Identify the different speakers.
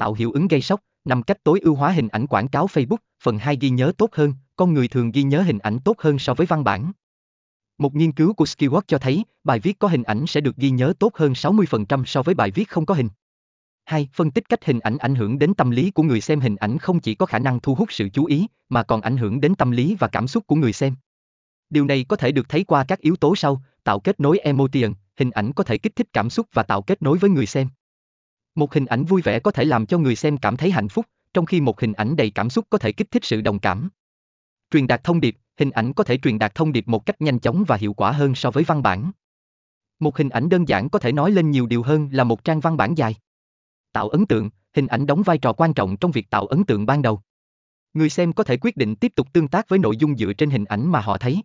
Speaker 1: tạo hiệu ứng gây sốc, nằm cách tối ưu hóa hình ảnh quảng cáo Facebook, phần 2 ghi nhớ tốt hơn, con người thường ghi nhớ hình ảnh tốt hơn so với văn bản. Một nghiên cứu của Skillwork cho thấy, bài viết có hình ảnh sẽ được ghi nhớ tốt hơn 60% so với bài viết không có hình. 2. Phân tích cách hình ảnh ảnh hưởng đến tâm lý của người xem hình ảnh không chỉ có khả năng thu hút sự chú ý, mà còn ảnh hưởng đến tâm lý và cảm xúc của người xem. Điều này có thể được thấy qua các yếu tố sau, tạo kết nối emotion, hình ảnh có thể kích thích cảm xúc và tạo kết nối với người xem. Một hình ảnh vui vẻ có thể làm cho người xem cảm thấy hạnh phúc, trong khi một hình ảnh đầy cảm xúc có thể kích thích sự đồng cảm. Truyền đạt thông điệp, hình ảnh có thể truyền đạt thông điệp một cách nhanh chóng và hiệu quả hơn so với văn bản. Một hình ảnh đơn giản có thể nói lên nhiều điều hơn là một trang văn bản dài. Tạo ấn tượng, hình ảnh đóng vai trò quan trọng trong việc tạo ấn tượng ban đầu. Người xem có thể quyết định tiếp tục tương tác với nội dung dựa trên hình ảnh mà họ thấy.